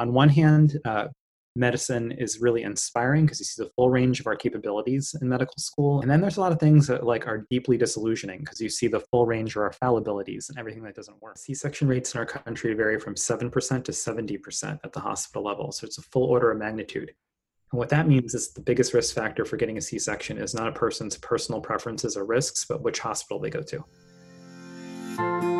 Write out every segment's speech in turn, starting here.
on one hand, uh, medicine is really inspiring because you see the full range of our capabilities in medical school. And then there's a lot of things that like are deeply disillusioning because you see the full range of our fallibilities and everything that doesn't work. C-section rates in our country vary from 7% to 70% at the hospital level. So it's a full order of magnitude. And what that means is the biggest risk factor for getting a C-section is not a person's personal preferences or risks, but which hospital they go to.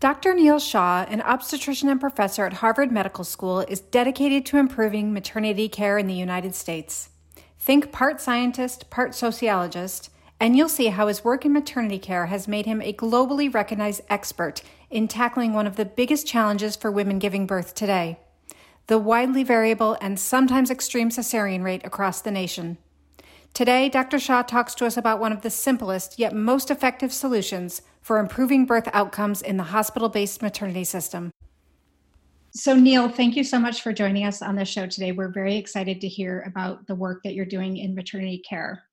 Dr. Neel Shah, an obstetrician and professor at Harvard Medical School, is dedicated to improving maternity care in the United States. Think part scientist, part sociologist, and you'll see how his work in maternity care has made him a globally recognized expert in tackling one of the biggest challenges for women giving birth today the widely variable and sometimes extreme cesarean rate across the nation. Today, Dr. Shah talks to us about one of the simplest yet most effective solutions for improving birth outcomes in the hospital based maternity system. So, Neel, thank you so much for joining us on the show today. We're very excited to hear about the work that you're doing in maternity care.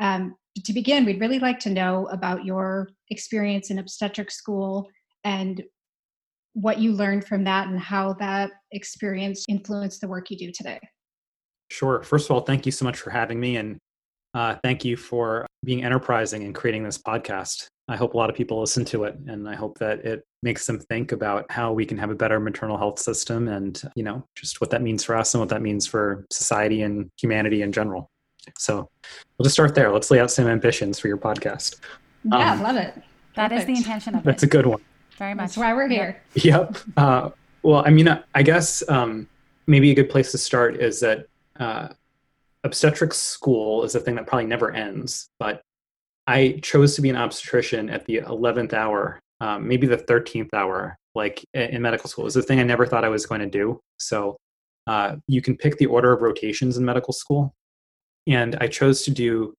Um, to begin, we'd really like to know about your experience in obstetric school and what you learned from that and how that experience influenced the work you do today. Sure. First of all, thank you so much for having me. And uh, thank you for being enterprising and creating this podcast. I hope a lot of people listen to it, and I hope that it makes them think about how we can have a better maternal health system, and you know, just what that means for us and what that means for society and humanity in general. So, we'll just start there. Let's lay out some ambitions for your podcast. Yeah, um, love it. That Perfect. is the intention of it. That's a good one. Very much. That's why we're here. Yep. Uh, well, I mean, I guess um, maybe a good place to start is that uh, obstetrics school is a thing that probably never ends, but I chose to be an obstetrician at the 11th hour, um, maybe the 13th hour, like in medical school. It was a thing I never thought I was going to do. So uh, you can pick the order of rotations in medical school. And I chose to do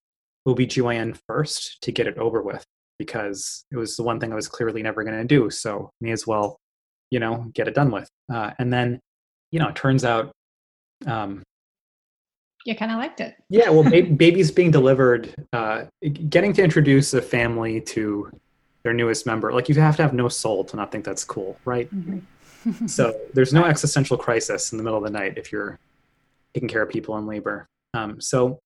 OBGYN first to get it over with because it was the one thing I was clearly never going to do. So may as well, you know, get it done with. Uh, and then, you know, it turns out um, you kind of liked it. Yeah, well, ba- babies being delivered, uh, getting to introduce a family to their newest member, like you have to have no soul to not think that's cool, right? Mm-hmm. so there's no existential crisis in the middle of the night if you're taking care of people in labor. Um, so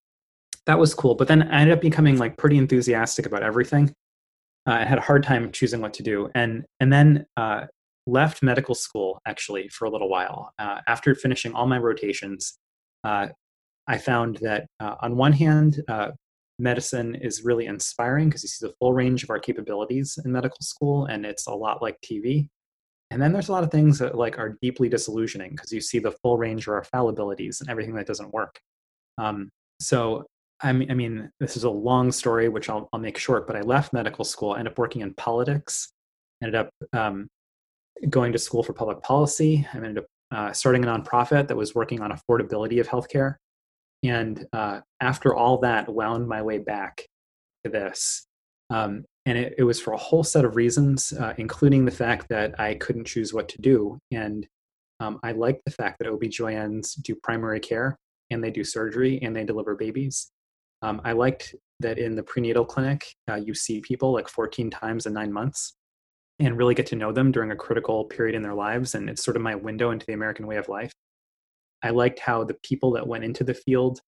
that was cool. But then I ended up becoming like pretty enthusiastic about everything. Uh, I had a hard time choosing what to do, and and then uh, left medical school actually for a little while uh, after finishing all my rotations. Uh, I found that uh, on one hand, uh, medicine is really inspiring because you see the full range of our capabilities in medical school, and it's a lot like TV. And then there's a lot of things that like are deeply disillusioning because you see the full range of our fallibilities and everything that doesn't work. Um, so I mean, I mean, this is a long story, which I'll, I'll make short. But I left medical school, ended up working in politics, ended up um, going to school for public policy. I ended up uh, starting a nonprofit that was working on affordability of healthcare. And uh, after all that, wound my way back to this. Um, and it, it, was for a whole set of reasons, uh, including the fact that I couldn't choose what to do. And um, I like the fact that OBGYNs do primary care and they do surgery and they deliver babies. Um, I liked that in the prenatal clinic, uh, you see people like 14 times in nine months and really get to know them during a critical period in their lives. And it's sort of my window into the American way of life. I liked how the people that went into the field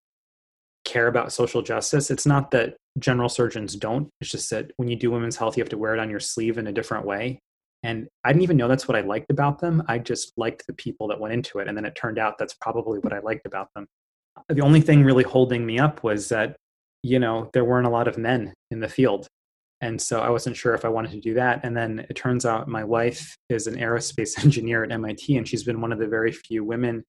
care about social justice. It's not that general surgeons don't, it's just that when you do women's health, you have to wear it on your sleeve in a different way. And I didn't even know that's what I liked about them. I just liked the people that went into it. And then it turned out that's probably what I liked about them. The only thing really holding me up was that, you know, there weren't a lot of men in the field. And so I wasn't sure if I wanted to do that. And then it turns out my wife is an aerospace engineer at MIT, and she's been one of the very few women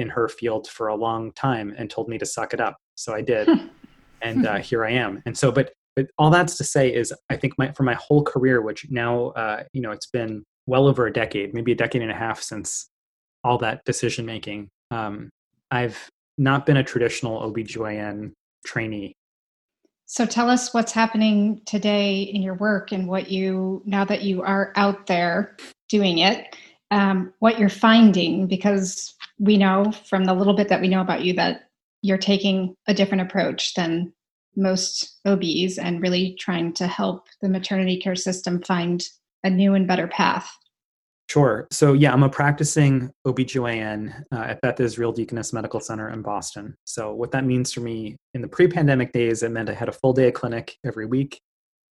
in her field for a long time and told me to suck it up. So I did. and uh, here I am. And so, but but all that's to say is I think my for my whole career, which now uh, you know it's been well over a decade, maybe a decade and a half since all that decision making. Um, I've not been a traditional OBGYN trainee. So tell us what's happening today in your work and what you, now that you are out there doing it, um, what you're finding, because we know from the little bit that we know about you that you're taking a different approach than most OBs and really trying to help the maternity care system find a new and better path. Sure. So, yeah, I'm a practicing OBGYN uh, at Beth Israel Deaconess Medical Center in Boston. So, what that means for me in the pre pandemic days, it meant I had a full day of clinic every week.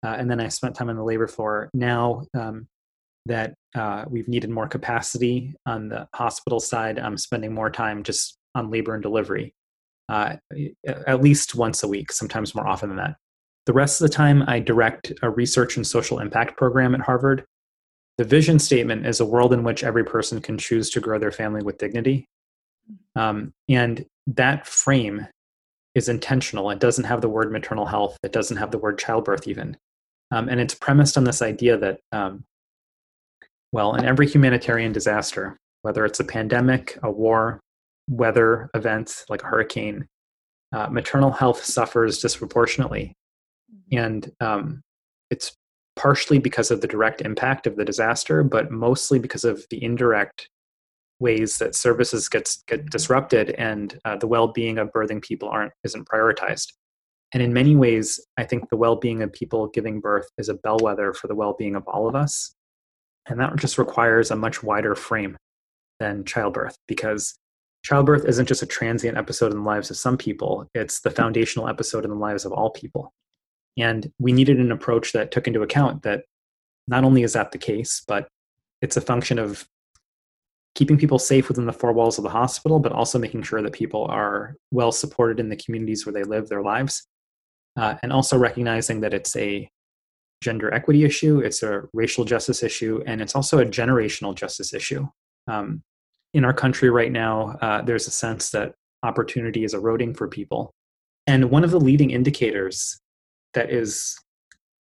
Uh, and then I spent time on the labor floor. Now um, that uh, we've needed more capacity on the hospital side, I'm spending more time just on labor and delivery, uh, at least once a week, sometimes more often than that. The rest of the time, I direct a research and social impact program at Harvard the vision statement is a world in which every person can choose to grow their family with dignity. Um, and that frame is intentional. It doesn't have the word maternal health, it doesn't have the word childbirth, even. Um, and it's premised on this idea that, um, well, in every humanitarian disaster, whether it's a pandemic, a war, weather event like a hurricane, uh, maternal health suffers disproportionately. And um, it's partially because of the direct impact of the disaster, but mostly because of the indirect ways that services gets get disrupted and uh, the well-being of birthing people aren't isn't prioritized. And in many ways, I think the well-being of people giving birth is a bellwether for the well-being of all of us. And that just requires a much wider frame than childbirth because childbirth isn't just a transient episode in the lives of some people, it's the foundational episode in the lives of all people. And we needed an approach that took into account that not only is that the case, but it's a function of keeping people safe within the four walls of the hospital, but also making sure that people are well supported in the communities where they live their lives. Uh, and also recognizing that it's a gender equity issue, it's a racial justice issue, and it's also a generational justice issue. Um, in our country right now, uh, there's a sense that opportunity is eroding for people. And one of the leading indicators that is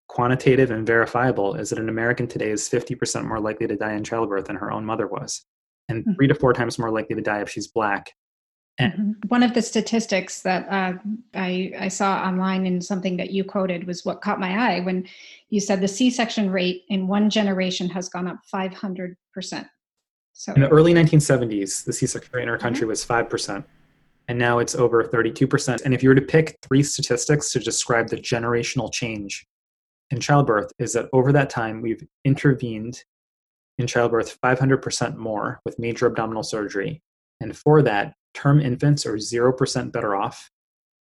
quantitative and verifiable is that an American today is 50% more likely to die in childbirth than her own mother was, and mm-hmm. three to four times more likely to die if she's black. And mm-hmm. one of the statistics that uh, I, I saw online and something that you quoted was what caught my eye when you said the C-section rate in one generation has gone up 500%. So in the early 1970s, the C-section rate in our country mm-hmm. was 5% and now it's over 32%. And if you were to pick three statistics to describe the generational change in childbirth, is that over that time we've intervened in childbirth 500% more with major abdominal surgery. And for that, term infants are 0% better off,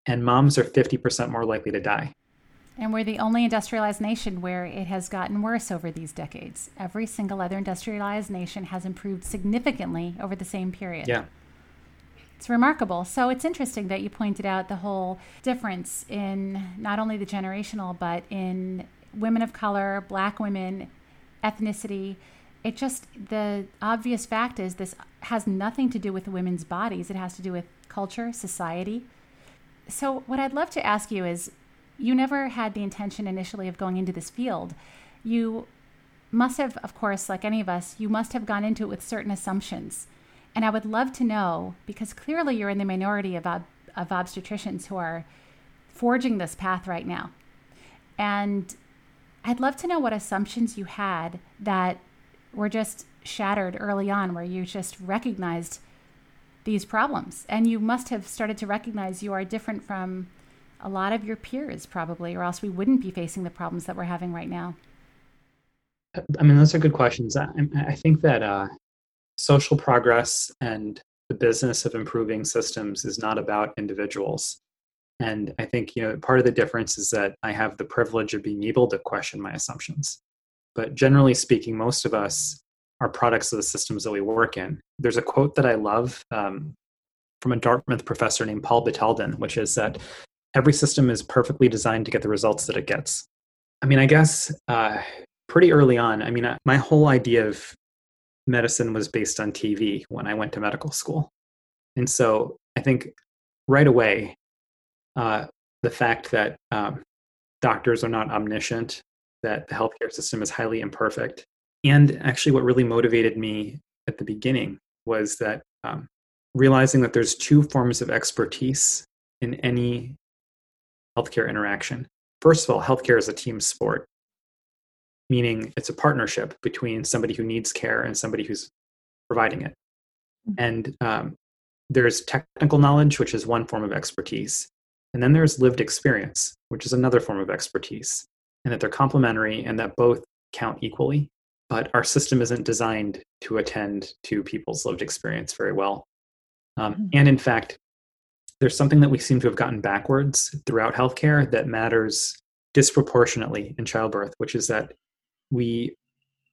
and moms are 50% more likely to die. And we're the only industrialized nation where it has gotten worse over these decades. Every single other industrialized nation has improved significantly over the same period. Yeah. It's remarkable. So it's interesting that you pointed out the whole difference in not only the generational, but in women of color, black women, ethnicity. It just, the obvious fact is this has nothing to do with women's bodies, it has to do with culture, society. So, what I'd love to ask you is you never had the intention initially of going into this field. You must have, of course, like any of us, you must have gone into it with certain assumptions and I would love to know, because clearly you're in the minority of, ob- of obstetricians who are forging this path right now. And I'd love to know what assumptions you had that were just shattered early on, where you just recognized these problems. And you must have started to recognize you are different from a lot of your peers, probably, or else we wouldn't be facing the problems that we're having right now. I mean, those are good questions. I, I think that uh, social progress and the business of improving systems is not about individuals. And I think, you know, part of the difference is that I have the privilege of being able to question my assumptions. But generally speaking, most of us are products of the systems that we work in. There's a quote that I love um, from a Dartmouth professor named Paul Batalden, which is that every system is perfectly designed to get the results that it gets. I mean, I guess uh, pretty early on, I mean, my whole idea of medicine was based on TV when I went to medical school. And so I think right away, uh, the fact that um, doctors are not omniscient, that the healthcare system is highly imperfect. And actually, what really motivated me at the beginning was that um, realizing that there's two forms of expertise in any healthcare interaction. First of all, healthcare is a team sport, meaning it's a partnership between somebody who needs care and somebody who's providing it. Mm-hmm. And um, there's technical knowledge, which is one form of expertise. And then there's lived experience, which is another form of expertise, and that they're complementary and that both count equally. But our system isn't designed to attend to people's lived experience very well. Um, mm-hmm. And in fact, there's something that we seem to have gotten backwards throughout healthcare that matters disproportionately in childbirth, which is that we,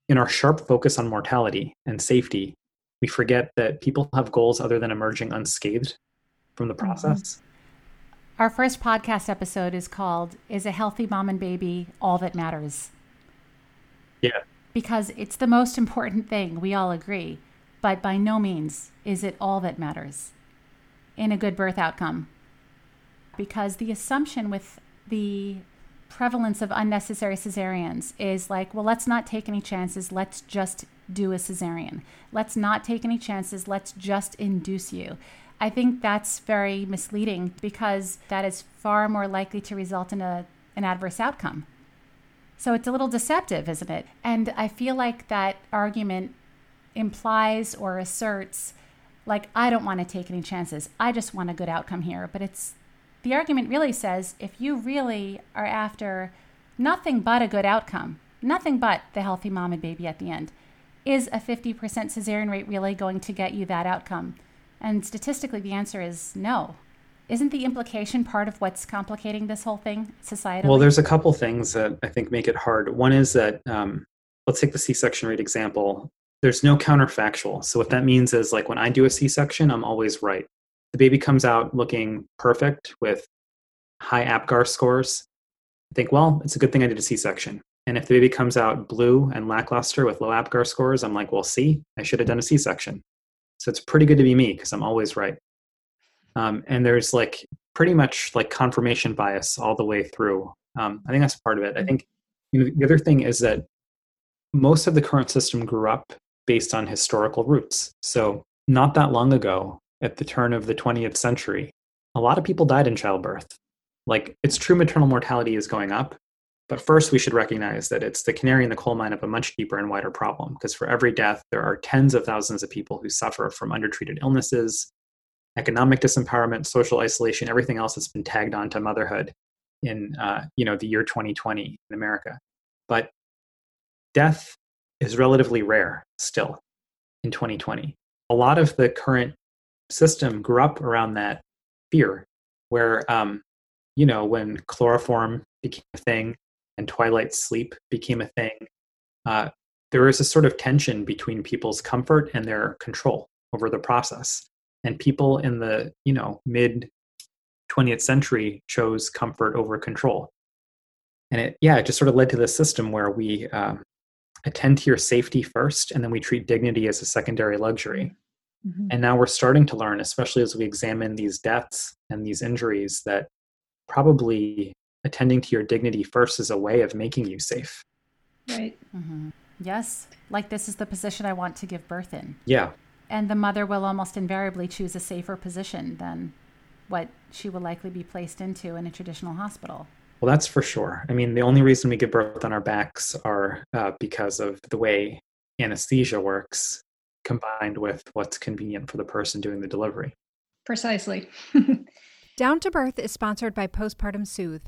in our sharp focus on mortality and safety, we forget that people have goals other than emerging unscathed from the mm-hmm. process. Mm-hmm. Our first podcast episode is called Is a Healthy Mom and Baby All That Matters? Yeah. Because it's the most important thing, we all agree, but by no means is it all that matters in a good birth outcome. Because the assumption with the prevalence of unnecessary cesareans is like, well, let's not take any chances, let's just do a cesarean. Let's not take any chances, let's just induce you. I think that's very misleading because that is far more likely to result in a, an adverse outcome. So it's a little deceptive, isn't it? And I feel like that argument implies or asserts, like, I don't want to take any chances. I just want a good outcome here. But it's the argument really says if you really are after nothing but a good outcome, nothing but the healthy mom and baby at the end, is a 50% cesarean rate really going to get you that outcome? And statistically, the answer is no. Isn't the implication part of what's complicating this whole thing societally? Well, there's a couple things that I think make it hard. One is that, um, let's take the C section rate example. There's no counterfactual. So, what that means is like when I do a C section, I'm always right. The baby comes out looking perfect with high APGAR scores. I think, well, it's a good thing I did a C section. And if the baby comes out blue and lackluster with low APGAR scores, I'm like, well, see, I should have done a C section. So it's pretty good to be me because I'm always right. Um, and there's like pretty much like confirmation bias all the way through. Um, I think that's part of it. I think you know, the other thing is that most of the current system grew up based on historical roots. So not that long ago, at the turn of the 20th century, a lot of people died in childbirth. Like it's true maternal mortality is going up, but first, we should recognize that it's the canary in the coal mine of a much deeper and wider problem, because for every death, there are tens of thousands of people who suffer from undertreated illnesses, economic disempowerment, social isolation, everything else that's been tagged on to motherhood in uh, you know the year 2020 in America. But death is relatively rare still in 2020. A lot of the current system grew up around that fear, where um, you know when chloroform became a thing and twilight sleep became a thing, uh, there was a sort of tension between people's comfort and their control over the process. And people in the you know mid 20th century chose comfort over control. And it yeah, it just sort of led to this system where we um, attend to your safety first, and then we treat dignity as a secondary luxury. Mm-hmm. And now we're starting to learn, especially as we examine these deaths and these injuries, that probably attending to your dignity first is a way of making you safe. Right. Mm-hmm. Yes. Like this is the position I want to give birth in. Yeah. And the mother will almost invariably choose a safer position than what she will likely be placed into in a traditional hospital. Well, that's for sure. I mean, the only reason we give birth on our backs are uh, because of the way anesthesia works, combined with what's convenient for the person doing the delivery. Precisely. Down to Birth is sponsored by Postpartum Soothe.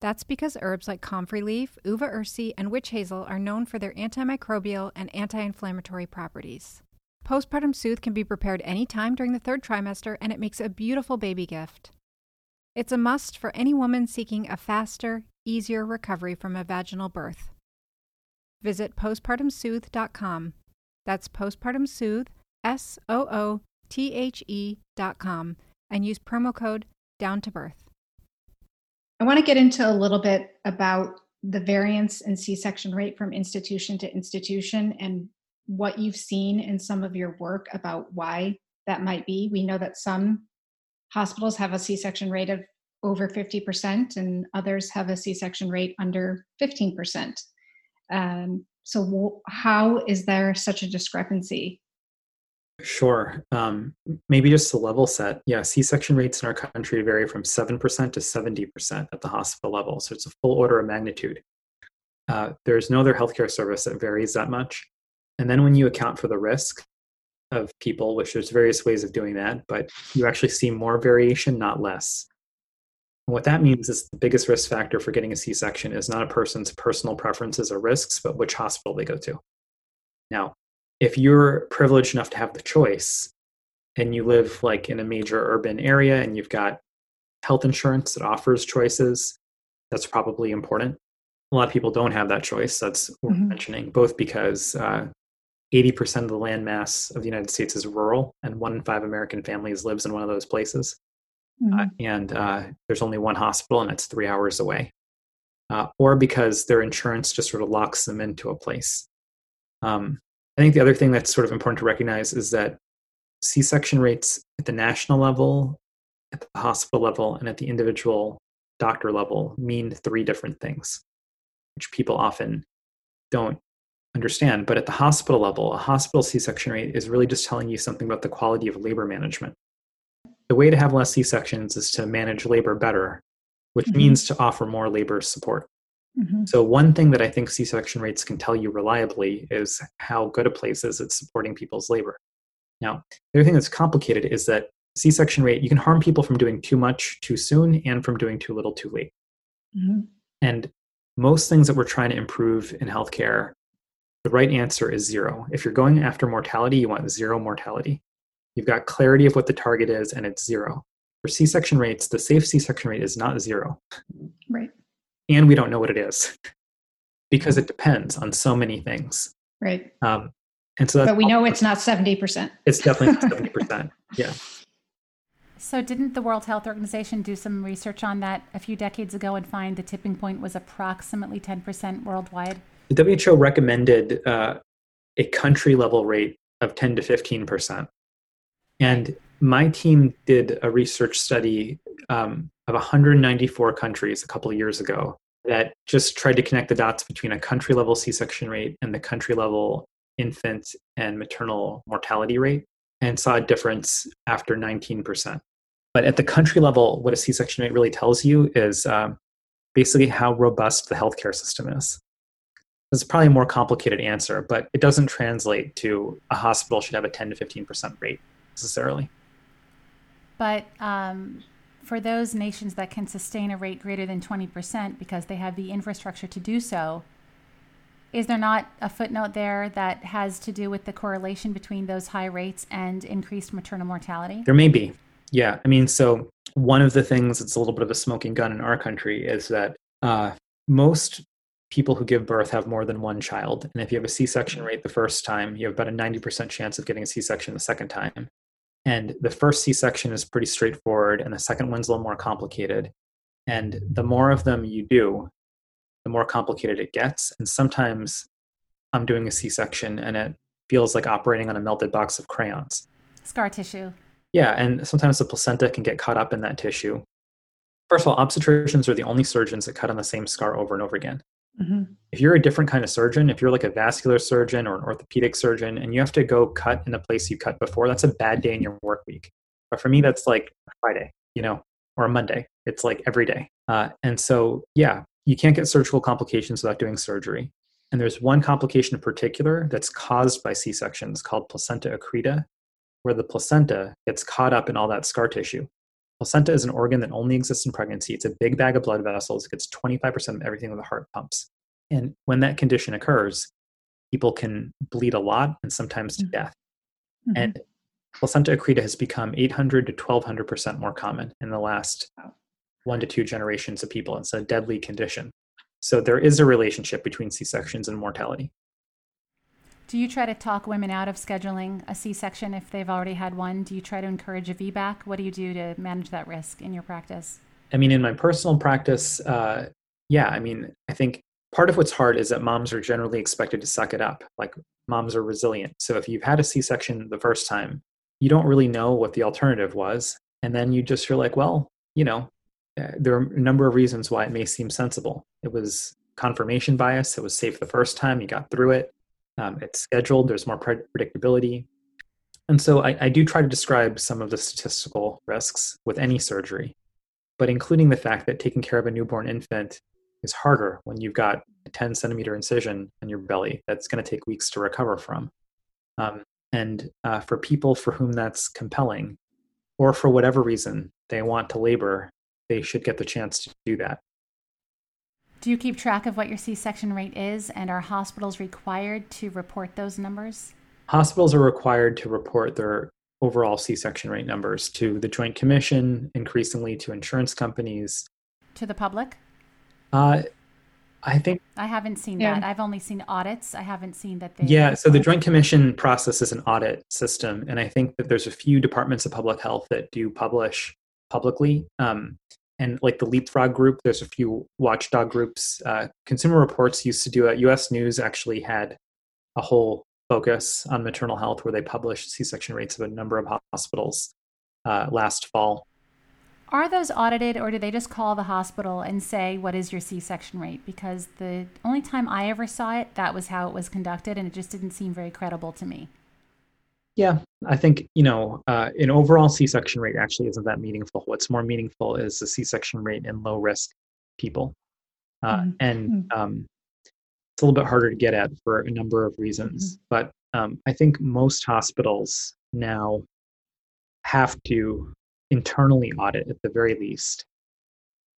That's because herbs like comfrey leaf, uva ursi, and witch hazel are known for their antimicrobial and anti inflammatory properties. Postpartum Soothe can be prepared anytime during the third trimester, and it makes a beautiful baby gift. It's a must for any woman seeking a faster, easier recovery from a vaginal birth. Visit postpartumsoothe.com. That's postpartum soothe, S O O T H E dot com, and use promo code down to birth. I want to get into a little bit about the variance in C section rate from institution to institution and what you've seen in some of your work about why that might be. We know that some hospitals have a C section rate of over 50%, and others have a C section rate under 15%. Um, so, how is there such a discrepancy? Sure. Um, maybe just a level set. Yeah, C section rates in our country vary from 7% to 70% at the hospital level. So, it's a full order of magnitude. Uh, there's no other healthcare service that varies that much. And then when you account for the risk of people, which there's various ways of doing that, but you actually see more variation, not less. And what that means is the biggest risk factor for getting a C section is not a person's personal preferences or risks, but which hospital they go to. Now, if you're privileged enough to have the choice and you live like in a major urban area and you've got health insurance that offers choices, that's probably important. A lot of people don't have that choice. That's worth mm-hmm. mentioning, both because uh, 80% of the land mass of the United States is rural, and one in five American families lives in one of those places. Mm-hmm. uh, and uh, there's only one hospital and it's three hours away. Uh, or because their insurance just sort of locks them into a place. Um, I think the other thing that's sort of important to recognize is that C section rates at the national level, at the hospital level, and at the individual doctor level mean three different things, which people often don't understand. But at the hospital level, a hospital C section rate is really just telling you something about the quality of labor management the way to have less C-sections is to manage labor better, which mm-hmm. means to offer more labor support. Mm-hmm. So, one thing that I think C section rates can tell you reliably is how good a place is at supporting people's labor. Now, the other thing that's complicated is that C section rate, you can harm people from doing too much too soon and from doing too little too late. Mm-hmm. And most things that we're trying to improve in healthcare, the right answer is zero. If you're going after mortality, you want zero mortality. You've got clarity of what the target is, and it's zero. For C section rates, the safe C section rate is not zero. Right. And we don't know what it is because it depends on so many things. Right. Um, and so but we know it's not 70%. It's definitely 70%. Yeah. So, didn't the World Health Organization do some research on that a few decades ago and find the tipping point was approximately 10% worldwide? The WHO recommended uh, a country level rate of 10 to 15%. And my team did a research study um, of 194 countries a couple years ago that just tried to connect the dots between a country level C section rate and the country level infant and maternal mortality rate and saw a difference after 19%. But at the country level, what a C section rate really tells you is um, basically how robust the healthcare system is. It's probably a more complicated answer, but it doesn't translate to a hospital should have a 10 to 15% rate necessarily. But um, for those nations that can sustain a rate greater than 20% because they have the infrastructure to do so, is there not a footnote there that has to do with the correlation between those high rates and increased maternal mortality? There may be. Yeah. I mean, so one of the things that's a little bit of a smoking gun in our country is that uh, most people who give birth have more than one child. And if you have a C section rate the first time, you have about a 90% chance of getting a C section the second time. And the first C section is pretty straightforward, and the second one's a little more complicated. And the more of them you do, the more complicated it gets. And sometimes I'm doing a C section and it feels like operating on a melted box of crayons. Scar tissue. Yeah, and sometimes the placenta can get caught up in that tissue. First of all, obstetricians are the only surgeons that cut on the same scar over and over again. Mm-hmm. If you're a different kind of surgeon, if you're like a vascular surgeon or an orthopedic surgeon, and you have to go cut in the place you cut before, that's a bad day in your work week. But for me, that's like Friday, you know, or a Monday. It's like every day. Uh, and so, yeah, you can't get surgical complications without doing surgery. And there's one complication in particular that's caused by C sections called placenta accreta, where the placenta gets caught up in all that scar tissue. Placenta is an organ that only exists in pregnancy. It's a big bag of blood vessels. It gets 25% of everything that the heart pumps. And when that condition occurs, people can bleed a lot and sometimes to mm-hmm. death. Mm-hmm. And placenta accreta has become 800 to 1200% more common in the last one to two generations of people. It's a deadly condition. So there is a relationship between C sections and mortality. Do you try to talk women out of scheduling a C section if they've already had one? Do you try to encourage a VBAC? What do you do to manage that risk in your practice? I mean, in my personal practice, uh, yeah, I mean, I think part of what's hard is that moms are generally expected to suck it up. Like moms are resilient. So if you've had a C section the first time, you don't really know what the alternative was. And then you just feel like, well, you know, uh, there are a number of reasons why it may seem sensible. It was confirmation bias, it was safe the first time, you got through it um, it's scheduled, there's more predictability. And so I, I do try to describe some of the statistical risks with any surgery, but including the fact that taking care of a newborn infant is harder when you've got a 10 centimeter incision in your belly that's going to take weeks to recover from. Um, and uh, for people for whom that's compelling, or for whatever reason they want to labor, they should get the chance to do that. Do you keep track of what your C section rate is, and are hospitals required to report those numbers? Hospitals are required to report their overall C section rate numbers to the Joint Commission, increasingly to insurance companies. To the public? Uh, I think I haven't seen yeah. that. I've only seen audits. I haven't seen that they. Yeah, so the Joint Commission process is an audit system, and I think that there's a few departments of public health that do publish publicly. Um, and like the leapfrog group there's a few watchdog groups uh, consumer reports used to do it. Us news actually had a whole focus on maternal health where they published c-section rates of a number of hospitals uh, last fall. Are those audited or do they just call the hospital and say what is your c-section rate? Because the only time i ever saw it that was how it was conducted and it just didn't seem very credible to me yeah, I think you know uh, an overall C-section rate actually isn't that meaningful. What's more meaningful is the C-section rate in low risk people, uh, mm-hmm. and mm-hmm. um, it's a little bit harder to get at for a number of reasons. Mm-hmm. But um, I think most hospitals now have to internally audit at the very least.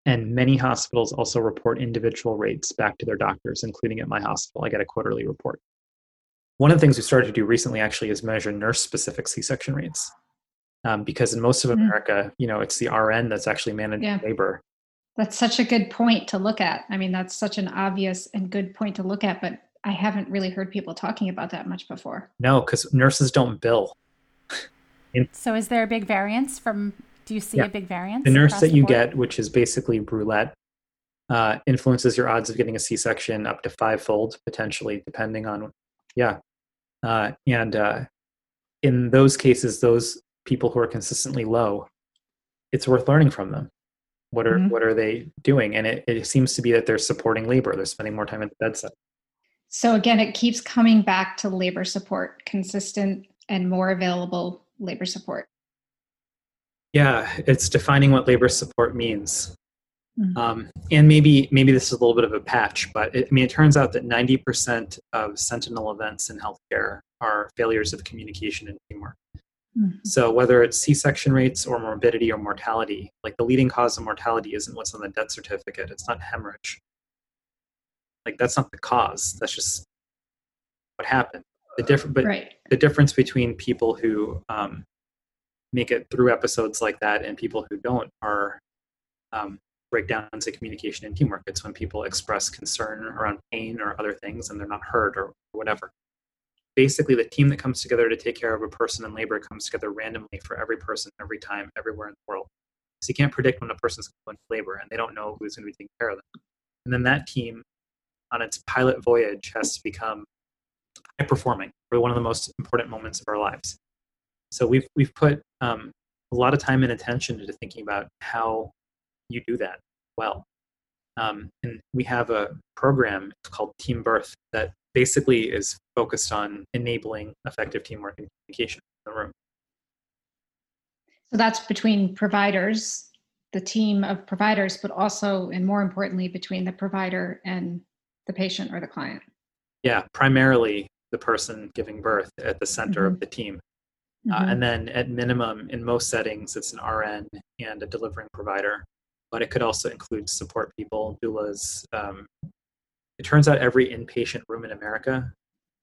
And many hospitals also report individual rates back to their doctors, including at my hospital. I get a quarterly report. One of the things we started to do recently actually is measure nurse specific C section rates. Um, because in most of mm. America, you know, it's the RN that's actually managing yeah. labor. That's such a good point to look at. I mean, that's such an obvious and good point to look at, but I haven't really heard people talking about that much before. No, because nurses don't bill. in, so, is there a big variance from? Do you see yeah. a big variance? The nurse that the you get, which is basically roulette, uh, influences your odds of getting a C-section up to fivefold potentially, depending on yeah. Uh, and uh, in those cases, those people who are consistently low, it's worth learning from them. What are mm-hmm. what are they doing? And it, it seems to be that they're supporting labor. They're spending more time at the bedside. So again, it keeps coming back to labor support, consistent and more available labor support. Yeah, it's defining what labor support means. Mm-hmm. Um, and maybe maybe this is a little bit of a patch, but it, I mean, it turns out that 90% of sentinel events in healthcare are failures of communication and teamwork. Mm-hmm. So whether it's C-section rates or morbidity or mortality, like the leading cause of mortality isn't what's on the death certificate. It's not hemorrhage. Like that's not the cause. That's just what happened. The different, but right. the difference between people who um, make it through episodes like that and people who don't are um, breakdowns in communication and teamwork. It's when people express concern around pain or other things and they're not heard or whatever. Basically, the team that comes together to take care of a person in labor comes together randomly for every person, every time, everywhere in the world. So you can't predict when a person's going to labor and they don't know who's going to be taking care of them. And then that team, on its pilot voyage, has to become high performing for one of the most important moments of our lives. So we've we've put um, a lot of time and attention into thinking about how you do that well. Um, and we have a program called Team Birth that basically is focused on enabling effective teamwork and communication in the room. So that's between providers, the team of providers, but also, and more importantly, between the provider and the patient or the client. Yeah, primarily the person giving birth at the center mm-hmm. of the team. Uh, mm-hmm. Uh, and then at minimum, in most settings, it's an RN and a delivering provider but it could also include support people, doulas. Um, it turns out every inpatient room in America,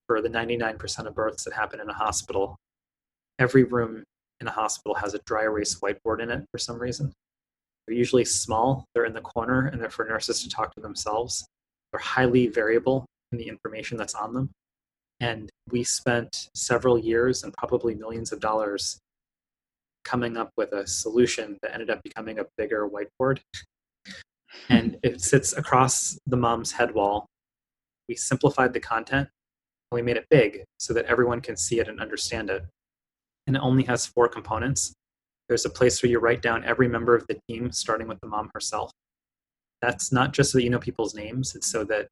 for the 99% of births that happen in a hospital, every room in a hospital has a dry erase whiteboard in it for some reason. They're usually small, they're in the corner, and they're for nurses to talk to themselves. They're highly variable in the information that's on them. And we spent several years and probably millions of dollars coming up with a solution that ended up becoming a bigger whiteboard. Hmm. and it sits across the mom's head wall. We simplified the content and we made it big so that everyone can see it and understand it. And it only has four components. There's a place where you write down every member of the team, starting with the mom herself. That's not just so that you know people's names, it's so that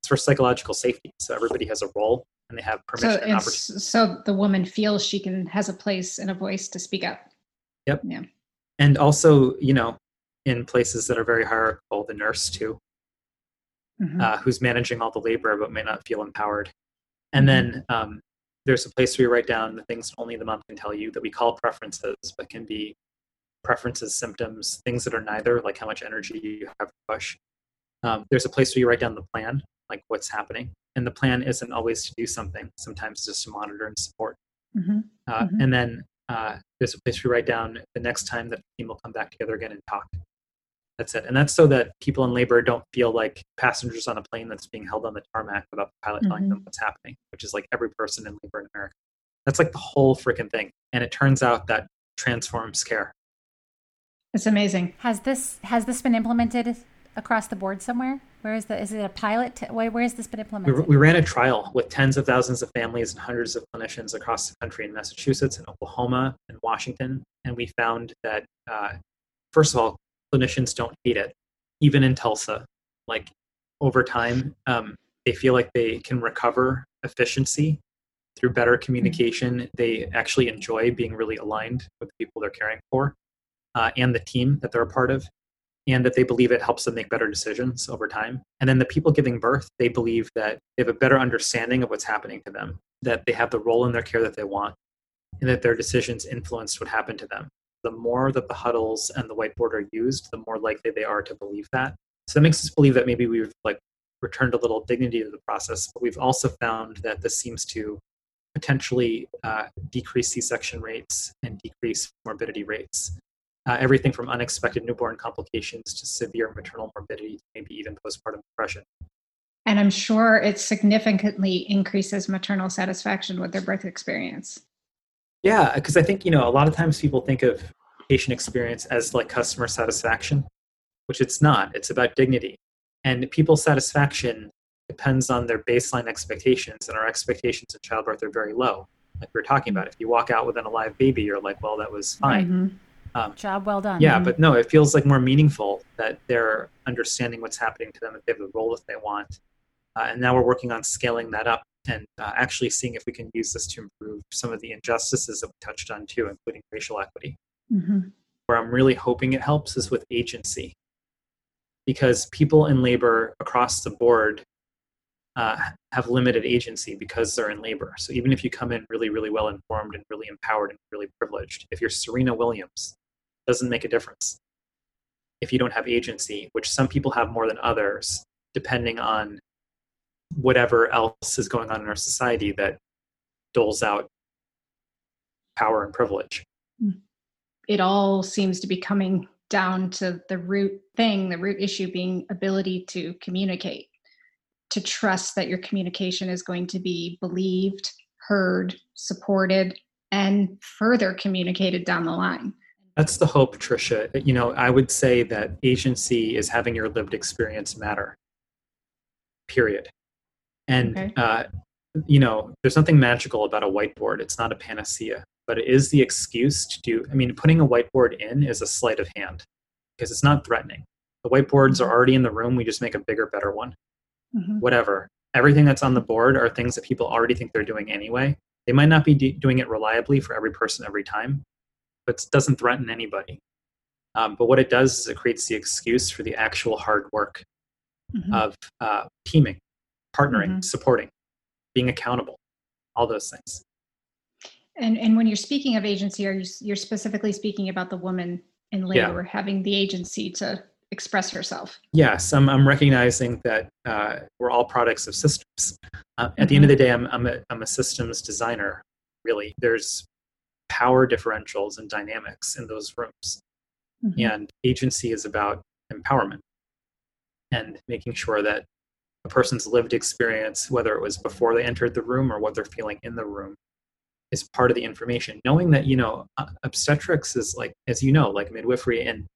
it's for psychological safety. So everybody has a role and they have permission so, and opportunity. So the woman feels she can has a place and a voice to speak up. Yep. Yeah. And also, you know, in places that are very hierarchical, the nurse too, mm-hmm. uh, who's managing all the labor but may not feel empowered. And mm-hmm. then um, there's a place where you write down the things only the mom can tell you that we call preferences, but can be preferences, symptoms, things that are neither, like how much energy you have to push. Um, there's a place where you write down the plan, like what's happening. And the plan isn't always to do something. Sometimes it's just to monitor and support. Mm-hmm. Uh, mm-hmm. And then uh, there's a place where you write down the next time that the team will come back together again and talk. That's it. And that's so that people in labor don't feel like passengers on a plane that's being held on the tarmac without the pilot mm-hmm. telling them what's happening, which is like every person in labor in America. That's like the whole freaking thing. And it turns out that transforms care. It's amazing. Has this has this been implemented across the board somewhere? Where is the is it a pilot? Where, where has this been implemented? We, we, ran a trial with tens of thousands of families and hundreds of clinicians across the country in Massachusetts and Oklahoma and Washington, and we found that uh, first of all, clinicians don't hate it, even in Tulsa. Like over time, um, they feel like they can recover efficiency through better communication. Mm-hmm. They actually enjoy being really aligned with the people they're caring for uh, and the team that they're a part of, and that they believe it helps them make better decisions over time. And then the people giving birth, they believe that they have a better understanding of what's happening to them, that they have the role in their care that they want, and that their decisions influenced what happened to them the more that the huddles and the whiteboard are used, the more likely they are to believe that. So that makes us believe that maybe we've like returned a little dignity to the process. But we've also found that this seems to potentially uh, decrease C-section rates and decrease morbidity rates. Uh, everything from unexpected newborn complications to severe maternal morbidity, maybe even postpartum depression. And I'm sure it significantly increases maternal satisfaction with their birth experience. Yeah, because I think you know a lot of times people think of patient experience as like customer satisfaction, which it's not. It's about dignity, and people's satisfaction depends on their baseline expectations, and our expectations of childbirth are very low. Like we were talking about, if you walk out with an alive baby, you're like, well, that was fine. Mm-hmm. Um, Job well done. Yeah, but no, it feels like more meaningful that they're understanding what's happening to them, that they have the role that they want. Uh, and now we're working on scaling that up and uh, actually seeing if we can use this to improve some of the injustices that we touched on too, including racial equity. Mm-hmm. Where I'm really hoping it helps is with agency, because people in labor across the board uh, have limited agency because they're in labor. So even if you come in really, really well informed and really empowered and really privileged, if you're Serena Williams, doesn't make a difference. If you don't have agency, which some people have more than others, depending on whatever else is going on in our society that doles out power and privilege. It all seems to be coming down to the root thing, the root issue being ability to communicate, to trust that your communication is going to be believed, heard, supported, and further communicated down the line. That's the hope, Trisha. You know, I would say that agency is having your lived experience matter. Period. And, okay. uh, you know, there's nothing magical about a whiteboard. It's not a panacea, but it is the excuse to do, I mean, putting a whiteboard in is a sleight of hand because it's not threatening. The whiteboards are mm-hmm. already in the room. We just make a bigger, better one. Mm-hmm. Whatever. Everything that's on the board are things that people already think they're doing anyway. They might not be de- doing it reliably for every person every time, but it doesn't threaten anybody. Um, but what it does is it creates the excuse for the actual hard work mm-hmm. of uh, teaming partnering, mm-hmm. supporting, being accountable, all those things. And and when you're speaking of agency, are you you're specifically speaking about the woman in labor yeah. having the agency to express herself? Yes, I'm I'm recognizing that uh, we're all products of systems. Uh, at mm-hmm. the end of the day, I'm I'm a, I'm a systems designer. Really, there's power differentials and dynamics in those rooms, mm-hmm. and agency is about empowerment and making sure that a person's lived experience, whether it was before they entered the room or what they're feeling in the room, is part of the information. Knowing that, you know, uh, obstetrics is like, as you know, like midwifery and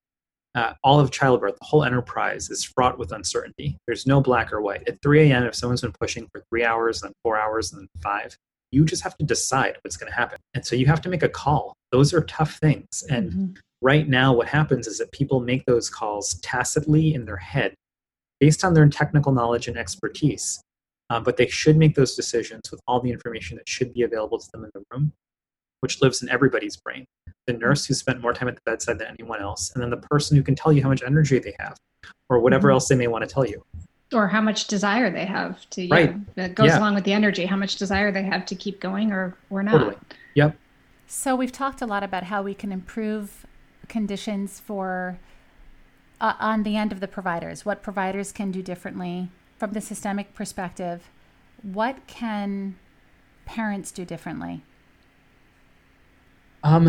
uh, all of childbirth, the whole enterprise is fraught with uncertainty. There's no black or white. At 3 a.m., if someone's been pushing for three hours, then four hours, and then five, you just have to decide what's going to happen. And so you have to make a call. Those are tough things. And mm-hmm. right now, what happens is that people make those calls tacitly in their head based on their technical knowledge and expertise. Um, but they should make those decisions with all the information that should be available to them in the room, which lives in everybody's brain. The nurse who spent more time at the bedside than anyone else, and then the person who can tell you how much energy they have, or whatever mm-hmm. else they may want to tell you. Or how much desire they have to, right. Know, that goes yeah. along with the energy, how much desire they have to keep going or, or not. Totally. Yep. So we've talked a lot about how we can improve conditions for uh, on the end of the providers, what providers can do differently from the systemic perspective. What can parents do differently? Um,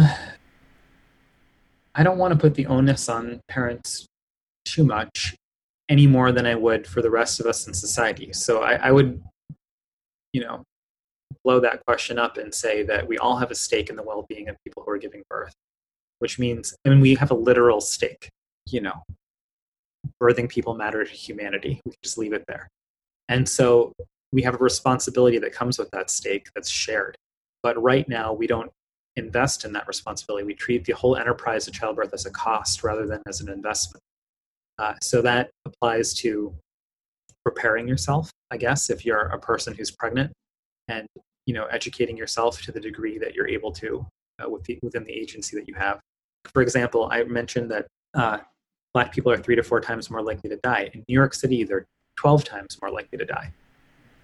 I don't want to put the onus on parents too much any more than I would for the rest of us in society. So I, I would, you know, blow that question up and say that we all have a stake in the well-being of people who are giving birth, which means, I mean, we have a literal stake. You know, birthing people matter to humanity. We can just leave it there. And so we have a responsibility that comes with that stake that's shared. But right now, we don't invest in that responsibility. We treat the whole enterprise of childbirth as a cost rather than as an investment. Uh, so that applies to preparing yourself, I guess, if you're a person who's pregnant, and you know, educating yourself to the degree that you're able to uh, with the, within the agency that you have. For example, I mentioned that uh, black people are three to four times more likely to die. In New York City, they're 12 times more likely to die.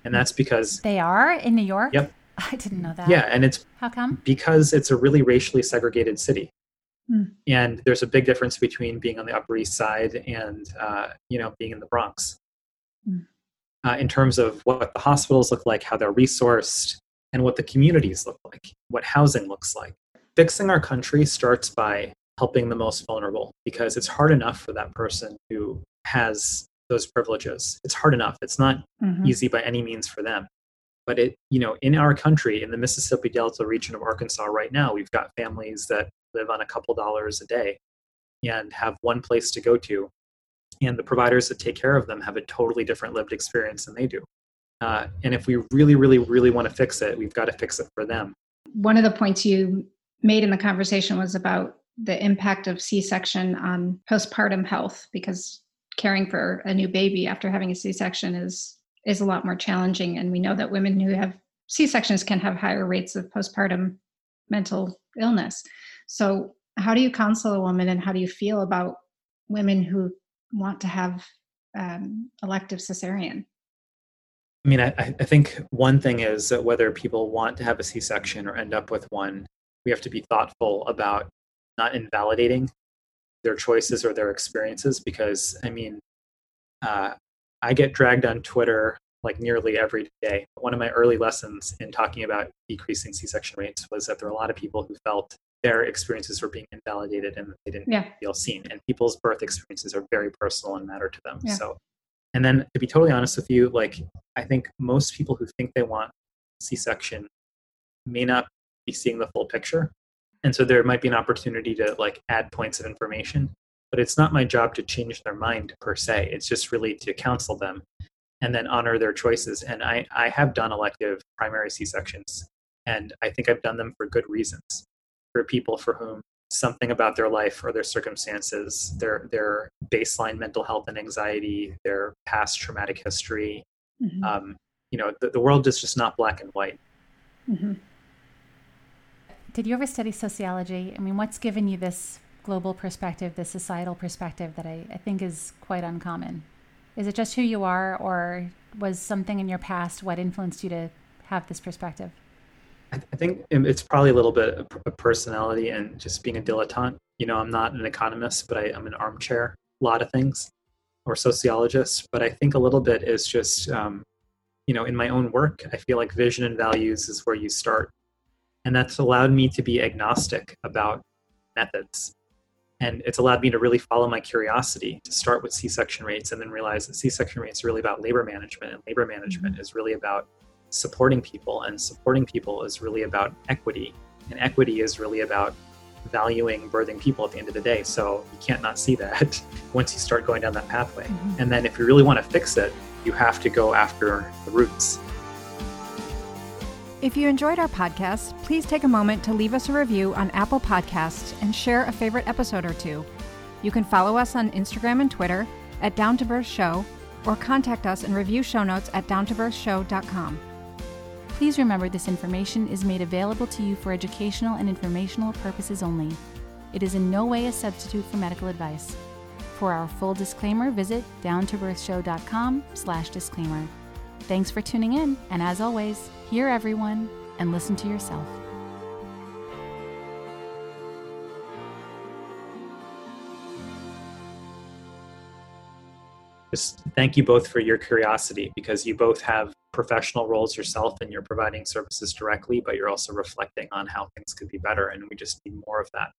And that's because they are in New York? Yep. I didn't know that. Yeah, and it's how come? Because it's a really racially segregated city, hmm. and there's a big difference between being on the Upper East Side and uh, you know being in the Bronx, hmm. uh, in terms of what the hospitals look like, how they're resourced, and what the communities look like, what housing looks like. Fixing our country starts by helping the most vulnerable because it's hard enough for that person who has those privileges. It's hard enough. It's not mm-hmm. easy by any means for them. But it, you know, in our country, in the Mississippi Delta region of Arkansas right now, we've got families that live on a couple dollars a day and have one place to go to. And the providers that take care of them have a totally different lived experience than they do. Uh, and if we really, really, really want to fix it, we've got to fix it for them. One of the points you made in the conversation was about the impact of C-section on postpartum health because caring for a new baby after having a C-section is is a lot more challenging and we know that women who have C-sections can have higher rates of postpartum mental illness. So how do you counsel a woman and how do you feel about women who want to have um, elective cesarean? I mean, I, I think one thing is that whether people want to have a C section or end up with one, we have to be thoughtful about not invalidating their choices or their experiences because i mean uh, i get dragged on twitter like nearly every day one of my early lessons in talking about decreasing c-section rates was that there are a lot of people who felt their experiences were being invalidated and they didn't yeah. feel seen. And people's birth experiences are very personal and matter to them. Yeah. so and then to be totally honest with you like i think most people who think they want c-section may not be seeing the full picture. And so there might be an opportunity to like add points of information but it's not my job to change their mind per se. It's just really to counsel them and then honor their choices. And i i have done elective primary c-sections and i think i've done them for good reasons for people for whom something about their life or their circumstances their their baseline mental health and anxiety their past traumatic history mm-hmm. um, you know the, the world is just not black and white mm-hmm. Did you ever study sociology? I mean, what's given you this global perspective, this societal perspective that I, I think is quite uncommon? Is it just who you are, or was something in your past what influenced you to have this perspective? I, th- I think it's probably a little bit of personality and just being a dilettante. You know, I'm not an economist, but I, I'm an armchair, a lot of things, or sociologist. But I think a little bit is just, um, you know, in my own work, I feel like vision and values is where you start and that's allowed me to be agnostic about methods and it's allowed me to really follow my curiosity to start with c-section rates and then realize that c-section rates is really about labor management and labor management is really about supporting people and supporting people is really about equity and equity is really about valuing birthing people at the end of the day so you can't not see that once you start going down that pathway mm-hmm. and then if you really want to fix it you have to go after the roots if you enjoyed our podcast, please take a moment to leave us a review on Apple Podcasts and share a favorite episode or two. You can follow us on Instagram and Twitter at Down to Birth Show or contact us and review show notes at downtobirthshow.com. Please remember this information is made available to you for educational and informational purposes only. It is in no way a substitute for medical advice. For our full disclaimer, visit downtobirthshow.com slash disclaimer. Thanks for tuning in, and as always, hear everyone and listen to yourself. Just thank you both for your curiosity because you both have professional roles yourself and you're providing services directly, but you're also reflecting on how things could be better. And we just need more of that.